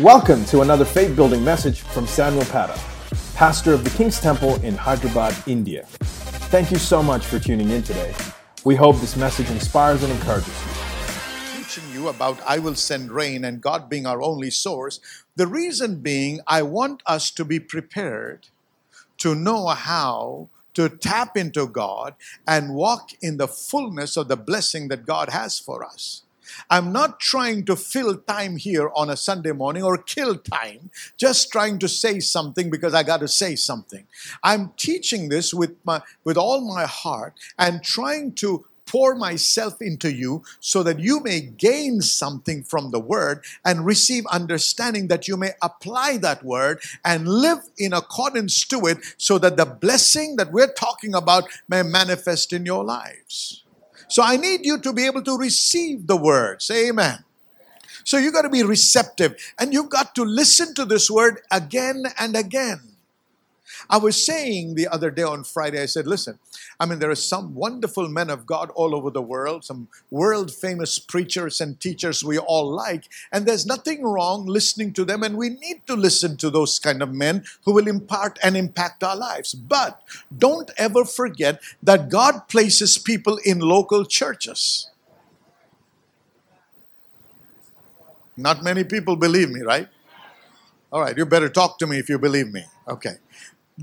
Welcome to another faith building message from Samuel Patta, pastor of the King's Temple in Hyderabad, India. Thank you so much for tuning in today. We hope this message inspires and encourages you. teaching you about I will send rain and God being our only source. The reason being, I want us to be prepared to know how to tap into God and walk in the fullness of the blessing that God has for us. I'm not trying to fill time here on a Sunday morning or kill time, just trying to say something because I got to say something. I'm teaching this with my with all my heart and trying to pour myself into you so that you may gain something from the word and receive understanding that you may apply that word and live in accordance to it so that the blessing that we're talking about may manifest in your lives. So I need you to be able to receive the word. Say amen. So you got to be receptive and you've got to listen to this word again and again. I was saying the other day on Friday, I said, listen, I mean, there are some wonderful men of God all over the world, some world famous preachers and teachers we all like, and there's nothing wrong listening to them, and we need to listen to those kind of men who will impart and impact our lives. But don't ever forget that God places people in local churches. Not many people believe me, right? All right, you better talk to me if you believe me. Okay.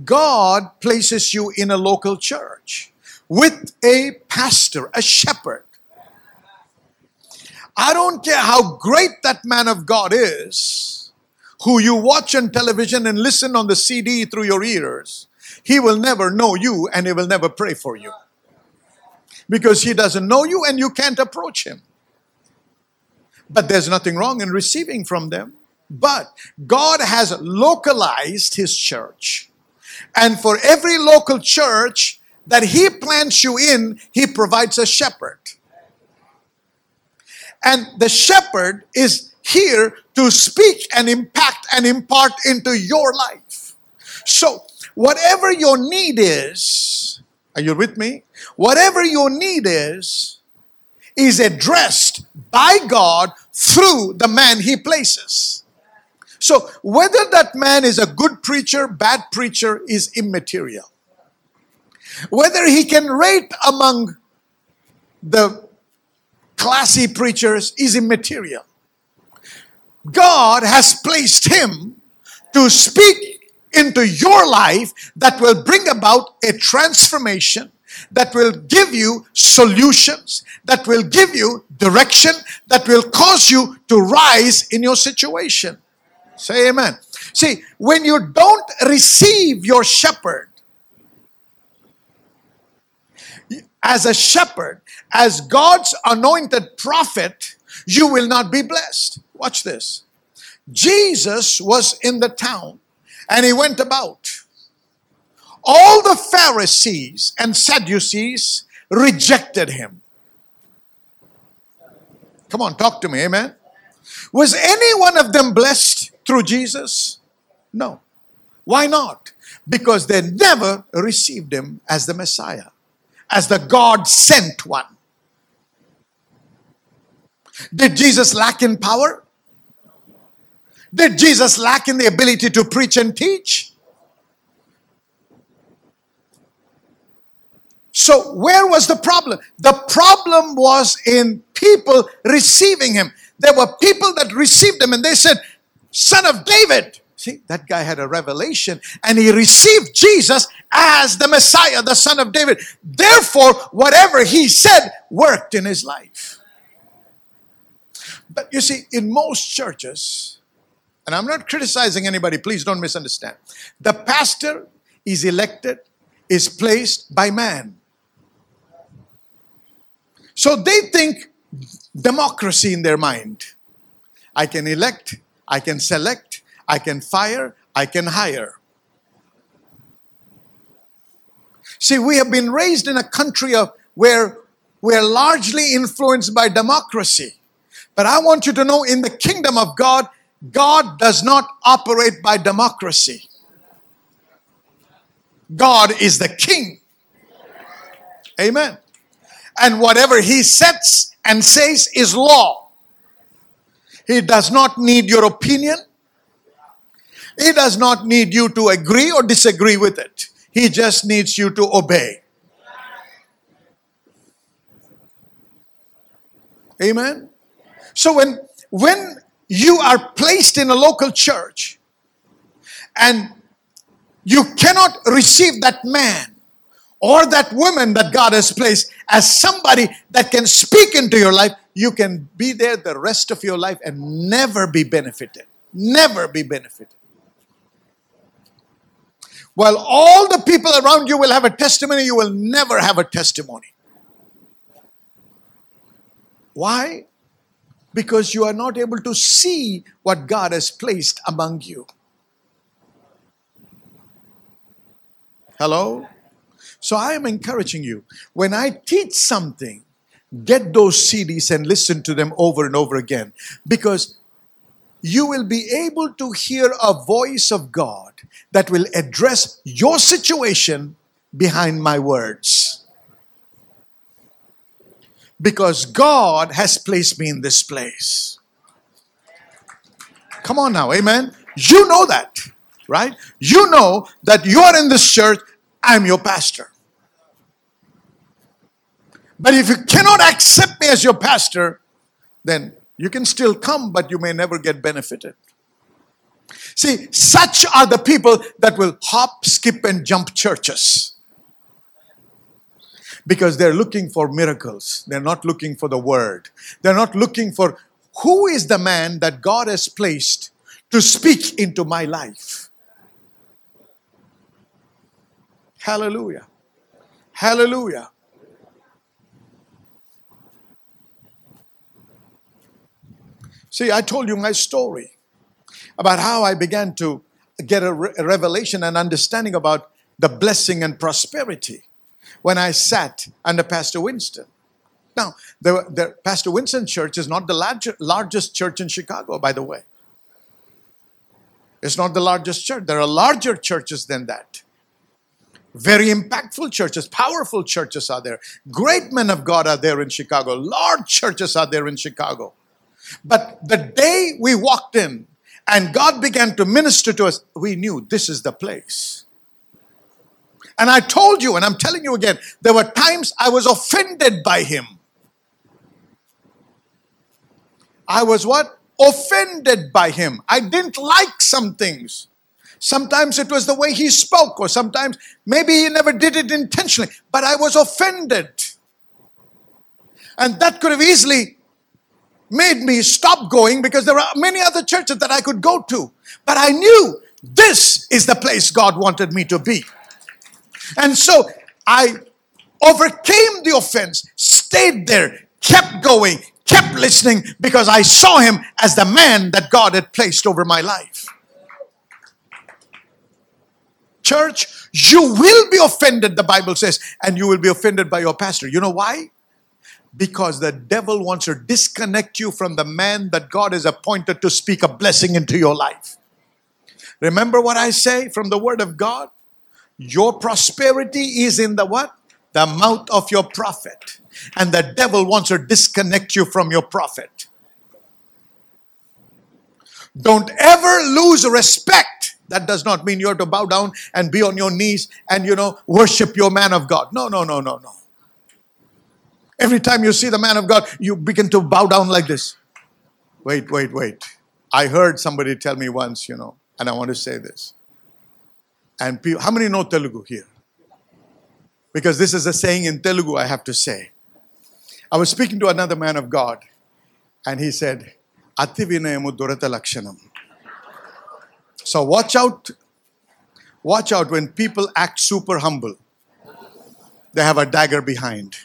God places you in a local church with a pastor, a shepherd. I don't care how great that man of God is, who you watch on television and listen on the CD through your ears, he will never know you and he will never pray for you. Because he doesn't know you and you can't approach him. But there's nothing wrong in receiving from them. But God has localized his church. And for every local church that he plants you in, he provides a shepherd. And the shepherd is here to speak and impact and impart into your life. So, whatever your need is, are you with me? Whatever your need is, is addressed by God through the man he places. So, whether that man is a good preacher, bad preacher, is immaterial. Whether he can rate among the classy preachers is immaterial. God has placed him to speak into your life that will bring about a transformation, that will give you solutions, that will give you direction, that will cause you to rise in your situation. Say amen. See, when you don't receive your shepherd as a shepherd, as God's anointed prophet, you will not be blessed. Watch this. Jesus was in the town and he went about. All the Pharisees and Sadducees rejected him. Come on, talk to me, amen. Was any one of them blessed through Jesus? No. Why not? Because they never received him as the Messiah, as the God sent one. Did Jesus lack in power? Did Jesus lack in the ability to preach and teach? So, where was the problem? The problem was in people receiving him. There were people that received him and they said, Son of David. See, that guy had a revelation and he received Jesus as the Messiah, the Son of David. Therefore, whatever he said worked in his life. But you see, in most churches, and I'm not criticizing anybody, please don't misunderstand. The pastor is elected, is placed by man. So they think democracy in their mind. I can elect, I can select, I can fire, I can hire. See, we have been raised in a country of where we're largely influenced by democracy. But I want you to know in the kingdom of God, God does not operate by democracy. God is the king. Amen. And whatever he sets and says is law. He does not need your opinion. He does not need you to agree or disagree with it. He just needs you to obey. Amen. So when when you are placed in a local church and you cannot receive that man or that woman that God has placed as somebody that can speak into your life, you can be there the rest of your life and never be benefited. Never be benefited. While all the people around you will have a testimony, you will never have a testimony. Why? Because you are not able to see what God has placed among you. Hello? So I am encouraging you. When I teach something, get those CDs and listen to them over and over again because you will be able to hear a voice of God that will address your situation behind my words. Because God has placed me in this place. Come on now, amen. You know that, right? You know that you are in this church, I'm your pastor. But if you cannot accept me as your pastor, then you can still come, but you may never get benefited. See, such are the people that will hop, skip, and jump churches because they're looking for miracles. They're not looking for the word. They're not looking for who is the man that God has placed to speak into my life. Hallelujah. Hallelujah. See, I told you my story about how I began to get a, re- a revelation and understanding about the blessing and prosperity when I sat under Pastor Winston. Now, the, the Pastor Winston Church is not the largest church in Chicago, by the way. It's not the largest church. There are larger churches than that. Very impactful churches, powerful churches are there. Great men of God are there in Chicago. Large churches are there in Chicago. But the day we walked in and God began to minister to us, we knew this is the place. And I told you, and I'm telling you again, there were times I was offended by him. I was what? Offended by him. I didn't like some things. Sometimes it was the way he spoke, or sometimes maybe he never did it intentionally, but I was offended. And that could have easily made me stop going because there are many other churches that I could go to. But I knew this is the place God wanted me to be. And so I overcame the offense, stayed there, kept going, kept listening because I saw him as the man that God had placed over my life. Church, you will be offended, the Bible says, and you will be offended by your pastor. You know why? Because the devil wants to disconnect you from the man that God has appointed to speak a blessing into your life. Remember what I say from the word of God? Your prosperity is in the what? The mouth of your prophet. And the devil wants to disconnect you from your prophet. Don't ever lose respect. That does not mean you're to bow down and be on your knees and, you know, worship your man of God. No, no, no, no, no. Every time you see the man of God, you begin to bow down like this. Wait, wait, wait. I heard somebody tell me once, you know, and I want to say this. And people, how many know Telugu here? Because this is a saying in Telugu I have to say. I was speaking to another man of God, and he said, Ati durata lakshanam. So watch out. Watch out when people act super humble. They have a dagger behind.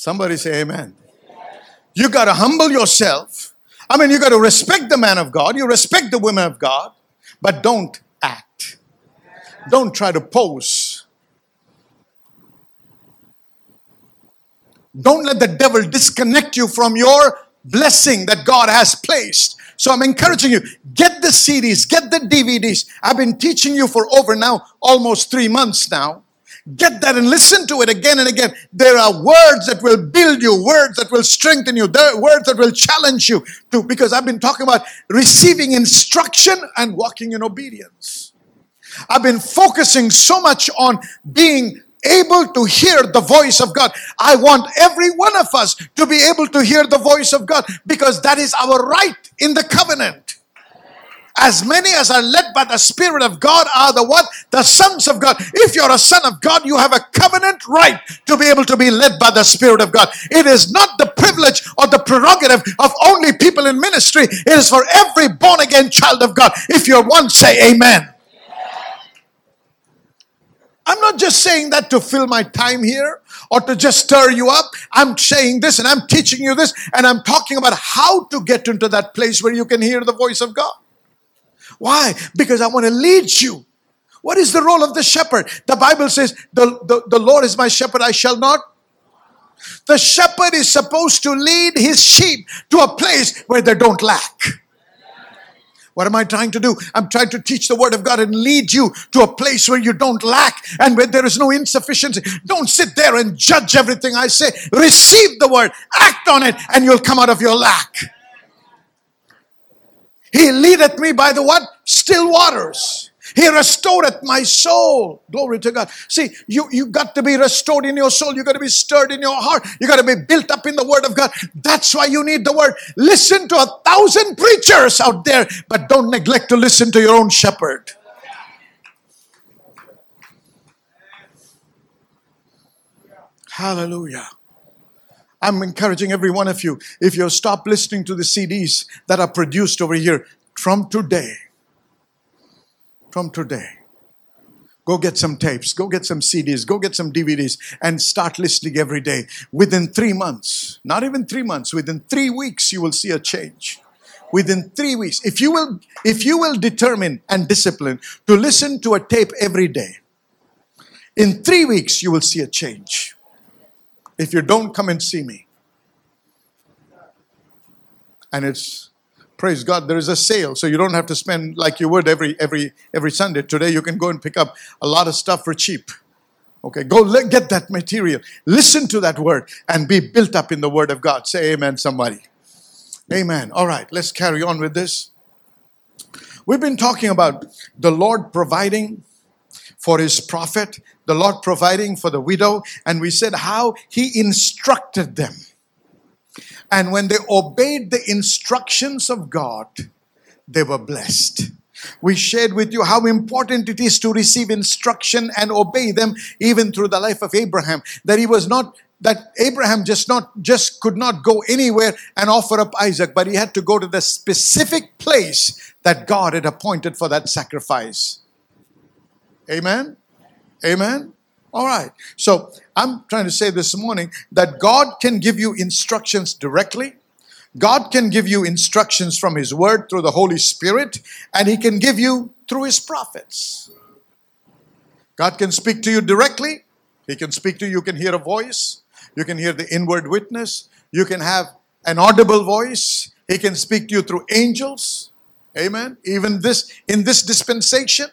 Somebody say amen. You got to humble yourself. I mean, you got to respect the man of God, you respect the women of God, but don't act. Don't try to pose. Don't let the devil disconnect you from your blessing that God has placed. So I'm encouraging you get the CDs, get the DVDs. I've been teaching you for over now almost three months now. Get that and listen to it again and again. There are words that will build you, words that will strengthen you, there are words that will challenge you to because I've been talking about receiving instruction and walking in obedience. I've been focusing so much on being able to hear the voice of God. I want every one of us to be able to hear the voice of God because that is our right in the covenant. As many as are led by the Spirit of God are the what? The sons of God. If you're a son of God, you have a covenant right to be able to be led by the Spirit of God. It is not the privilege or the prerogative of only people in ministry. It is for every born again child of God. If you're one, say amen. I'm not just saying that to fill my time here or to just stir you up. I'm saying this and I'm teaching you this and I'm talking about how to get into that place where you can hear the voice of God. Why? Because I want to lead you. What is the role of the shepherd? The Bible says, the, the, the Lord is my shepherd, I shall not. The shepherd is supposed to lead his sheep to a place where they don't lack. What am I trying to do? I'm trying to teach the word of God and lead you to a place where you don't lack and where there is no insufficiency. Don't sit there and judge everything I say. Receive the word, act on it, and you'll come out of your lack. He leadeth me by the what? Still waters. He restoreth my soul. Glory to God. See, you, you got to be restored in your soul. You got to be stirred in your heart. You got to be built up in the word of God. That's why you need the word. Listen to a thousand preachers out there, but don't neglect to listen to your own shepherd. Hallelujah. I'm encouraging every one of you, if you stop listening to the CDs that are produced over here from today, from today. Go get some tapes, go get some CDs, go get some DVDs, and start listening every day. Within three months, not even three months, within three weeks, you will see a change. Within three weeks, if you will, if you will determine and discipline to listen to a tape every day, in three weeks you will see a change. If you don't come and see me, and it's praise God, there is a sale, so you don't have to spend like you would every every every Sunday. Today you can go and pick up a lot of stuff for cheap. Okay, go get that material. Listen to that word and be built up in the word of God. Say amen, somebody. Amen. All right, let's carry on with this. We've been talking about the Lord providing for his prophet, the Lord providing for the widow, and we said how he instructed them. And when they obeyed the instructions of God, they were blessed. We shared with you how important it is to receive instruction and obey them, even through the life of Abraham. That he was not that Abraham just not just could not go anywhere and offer up Isaac, but he had to go to the specific place that God had appointed for that sacrifice. Amen. Amen. All right. So I'm trying to say this morning that God can give you instructions directly. God can give you instructions from His Word through the Holy Spirit, and He can give you through His prophets. God can speak to you directly. He can speak to you. You can hear a voice. You can hear the inward witness. You can have an audible voice. He can speak to you through angels. Amen. Even this, in this dispensation,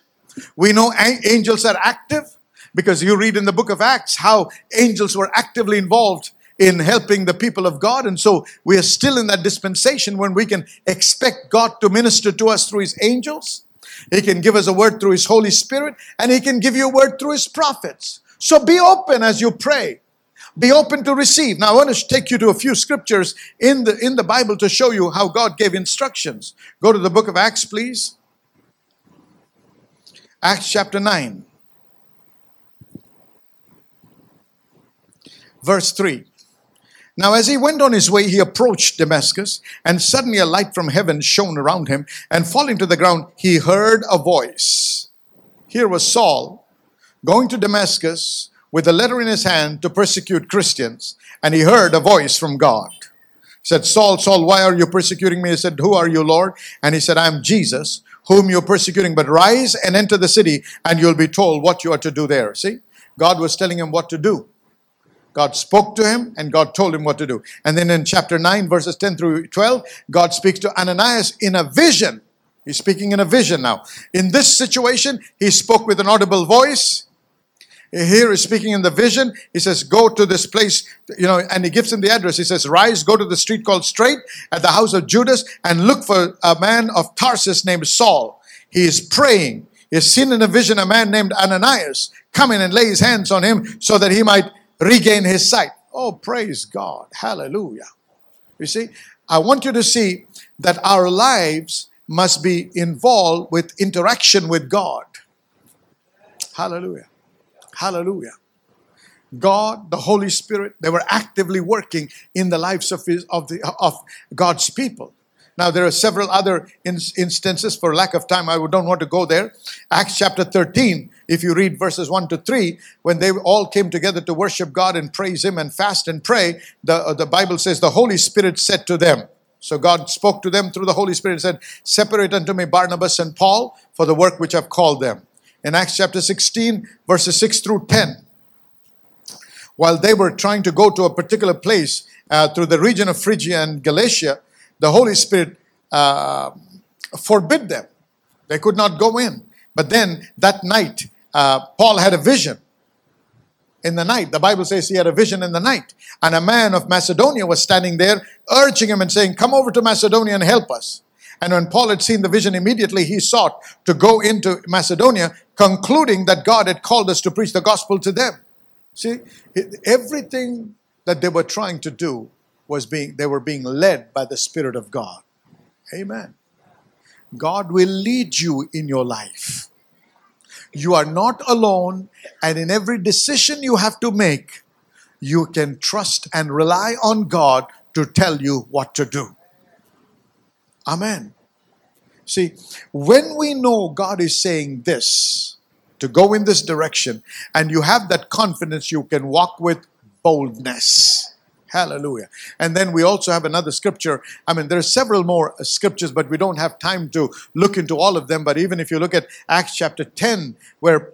we know angels are active. Because you read in the book of Acts how angels were actively involved in helping the people of God. And so we are still in that dispensation when we can expect God to minister to us through His angels. He can give us a word through His Holy Spirit, and He can give you a word through His prophets. So be open as you pray. Be open to receive. Now I want to take you to a few scriptures in the in the Bible to show you how God gave instructions. Go to the book of Acts, please. Acts chapter 9. Verse 3. Now, as he went on his way, he approached Damascus, and suddenly a light from heaven shone around him, and falling to the ground, he heard a voice. Here was Saul going to Damascus with a letter in his hand to persecute Christians, and he heard a voice from God. He said, Saul, Saul, why are you persecuting me? He said, Who are you, Lord? And he said, I am Jesus, whom you're persecuting, but rise and enter the city, and you'll be told what you are to do there. See? God was telling him what to do. God spoke to him and God told him what to do. And then in chapter 9, verses 10 through 12, God speaks to Ananias in a vision. He's speaking in a vision now. In this situation, he spoke with an audible voice. Here is speaking in the vision. He says, Go to this place, you know, and he gives him the address. He says, Rise, go to the street called Straight at the house of Judas and look for a man of Tarsus named Saul. He is praying. He has seen in a vision a man named Ananias come in and lay his hands on him so that he might regain his sight. Oh, praise God. Hallelujah. You see, I want you to see that our lives must be involved with interaction with God. Hallelujah. Hallelujah. God, the Holy Spirit, they were actively working in the lives of, his, of, the, of God's people. Now, there are several other in- instances. For lack of time, I don't want to go there. Acts chapter 13, if you read verses 1 to 3, when they all came together to worship God and praise Him and fast and pray, the, uh, the Bible says the Holy Spirit said to them, so God spoke to them through the Holy Spirit and said, Separate unto me Barnabas and Paul for the work which I've called them. In Acts chapter 16, verses 6 through 10, while they were trying to go to a particular place uh, through the region of Phrygia and Galatia, the Holy Spirit uh, forbid them. They could not go in. But then that night, uh, Paul had a vision. In the night, the Bible says he had a vision in the night. And a man of Macedonia was standing there, urging him and saying, Come over to Macedonia and help us. And when Paul had seen the vision, immediately he sought to go into Macedonia, concluding that God had called us to preach the gospel to them. See, everything that they were trying to do was being they were being led by the spirit of god. Amen. God will lead you in your life. You are not alone and in every decision you have to make you can trust and rely on god to tell you what to do amen see when we know god is saying this to go in this direction and you have that confidence you can walk with boldness Hallelujah. And then we also have another scripture. I mean, there are several more scriptures, but we don't have time to look into all of them. But even if you look at Acts chapter 10, where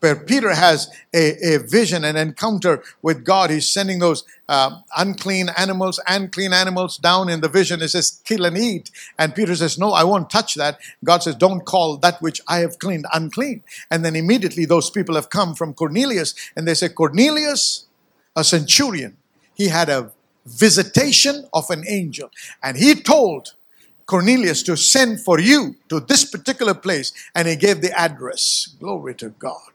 where Peter has a, a vision, an encounter with God. He's sending those uh, unclean animals, unclean animals down in the vision. It says, kill and eat. And Peter says, no, I won't touch that. God says, don't call that which I have cleaned unclean. And then immediately those people have come from Cornelius and they say, Cornelius, a centurion, he had a visitation of an angel. And he told Cornelius to send for you to this particular place. And he gave the address. Glory to God.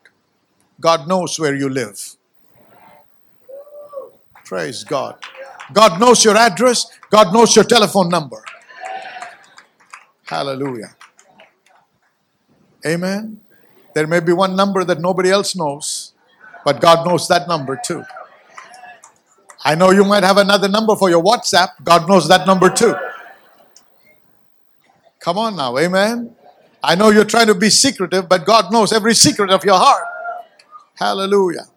God knows where you live. Praise God. God knows your address. God knows your telephone number. Hallelujah. Amen. There may be one number that nobody else knows, but God knows that number too. I know you might have another number for your WhatsApp. God knows that number too. Come on now, amen. I know you're trying to be secretive, but God knows every secret of your heart. Hallelujah.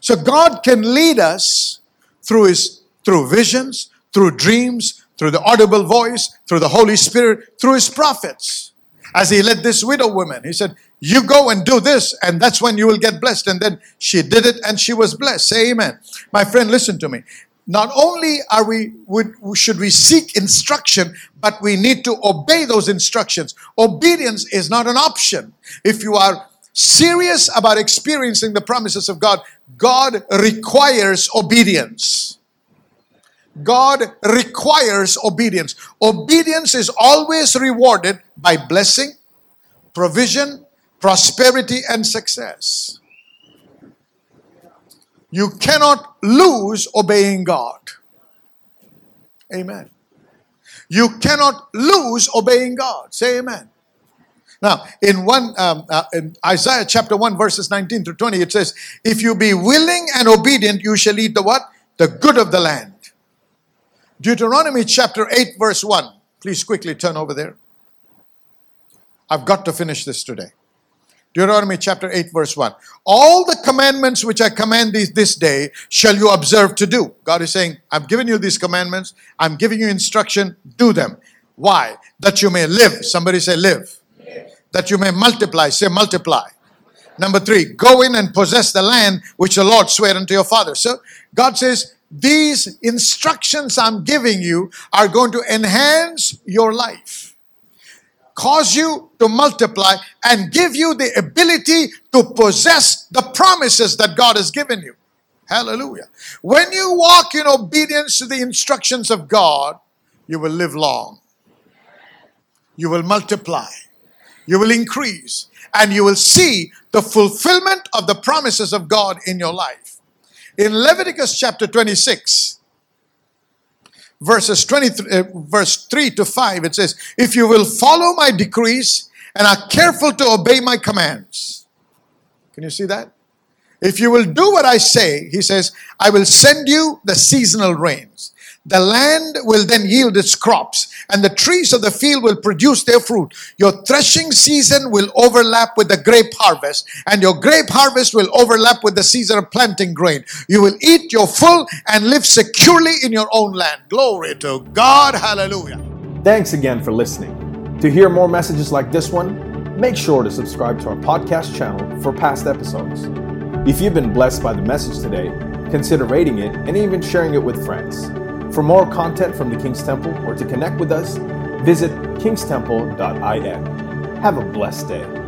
So God can lead us through his through visions, through dreams, through the audible voice, through the Holy Spirit, through his prophets. As he led this widow woman, he said, you go and do this, and that's when you will get blessed. And then she did it and she was blessed. Say amen. My friend, listen to me. Not only are we would, should we seek instruction, but we need to obey those instructions. Obedience is not an option. If you are serious about experiencing the promises of God, God requires obedience. God requires obedience. Obedience is always rewarded by blessing, provision, prosperity and success. You cannot lose obeying God. Amen. You cannot lose obeying God. Say amen. Now, in one um, uh, in Isaiah chapter one verses nineteen through twenty, it says, "If you be willing and obedient, you shall eat the what? The good of the land." Deuteronomy chapter eight verse one. Please quickly turn over there. I've got to finish this today. Deuteronomy chapter 8, verse 1. All the commandments which I command thee this day shall you observe to do. God is saying, I've given you these commandments. I'm giving you instruction. Do them. Why? That you may live. Somebody say, live. That you may multiply. Say, multiply. Number three, go in and possess the land which the Lord swore unto your father. So God says, these instructions I'm giving you are going to enhance your life cause you to multiply and give you the ability to possess the promises that God has given you. Hallelujah. When you walk in obedience to the instructions of God, you will live long. You will multiply. You will increase. And you will see the fulfillment of the promises of God in your life. In Leviticus chapter 26, verses 23, uh, verse 3 to 5, it says, If you will follow my decrees and are careful to obey my commands. Can you see that? If you will do what I say, he says, I will send you the seasonal rains. The land will then yield its crops, and the trees of the field will produce their fruit. Your threshing season will overlap with the grape harvest, and your grape harvest will overlap with the season of planting grain. You will eat your full and live securely in your own land. Glory to God. Hallelujah. Thanks again for listening. To hear more messages like this one, make sure to subscribe to our podcast channel for past episodes. If you've been blessed by the message today, consider rating it and even sharing it with friends. For more content from the King's Temple or to connect with us, visit kingstemple.in. Have a blessed day.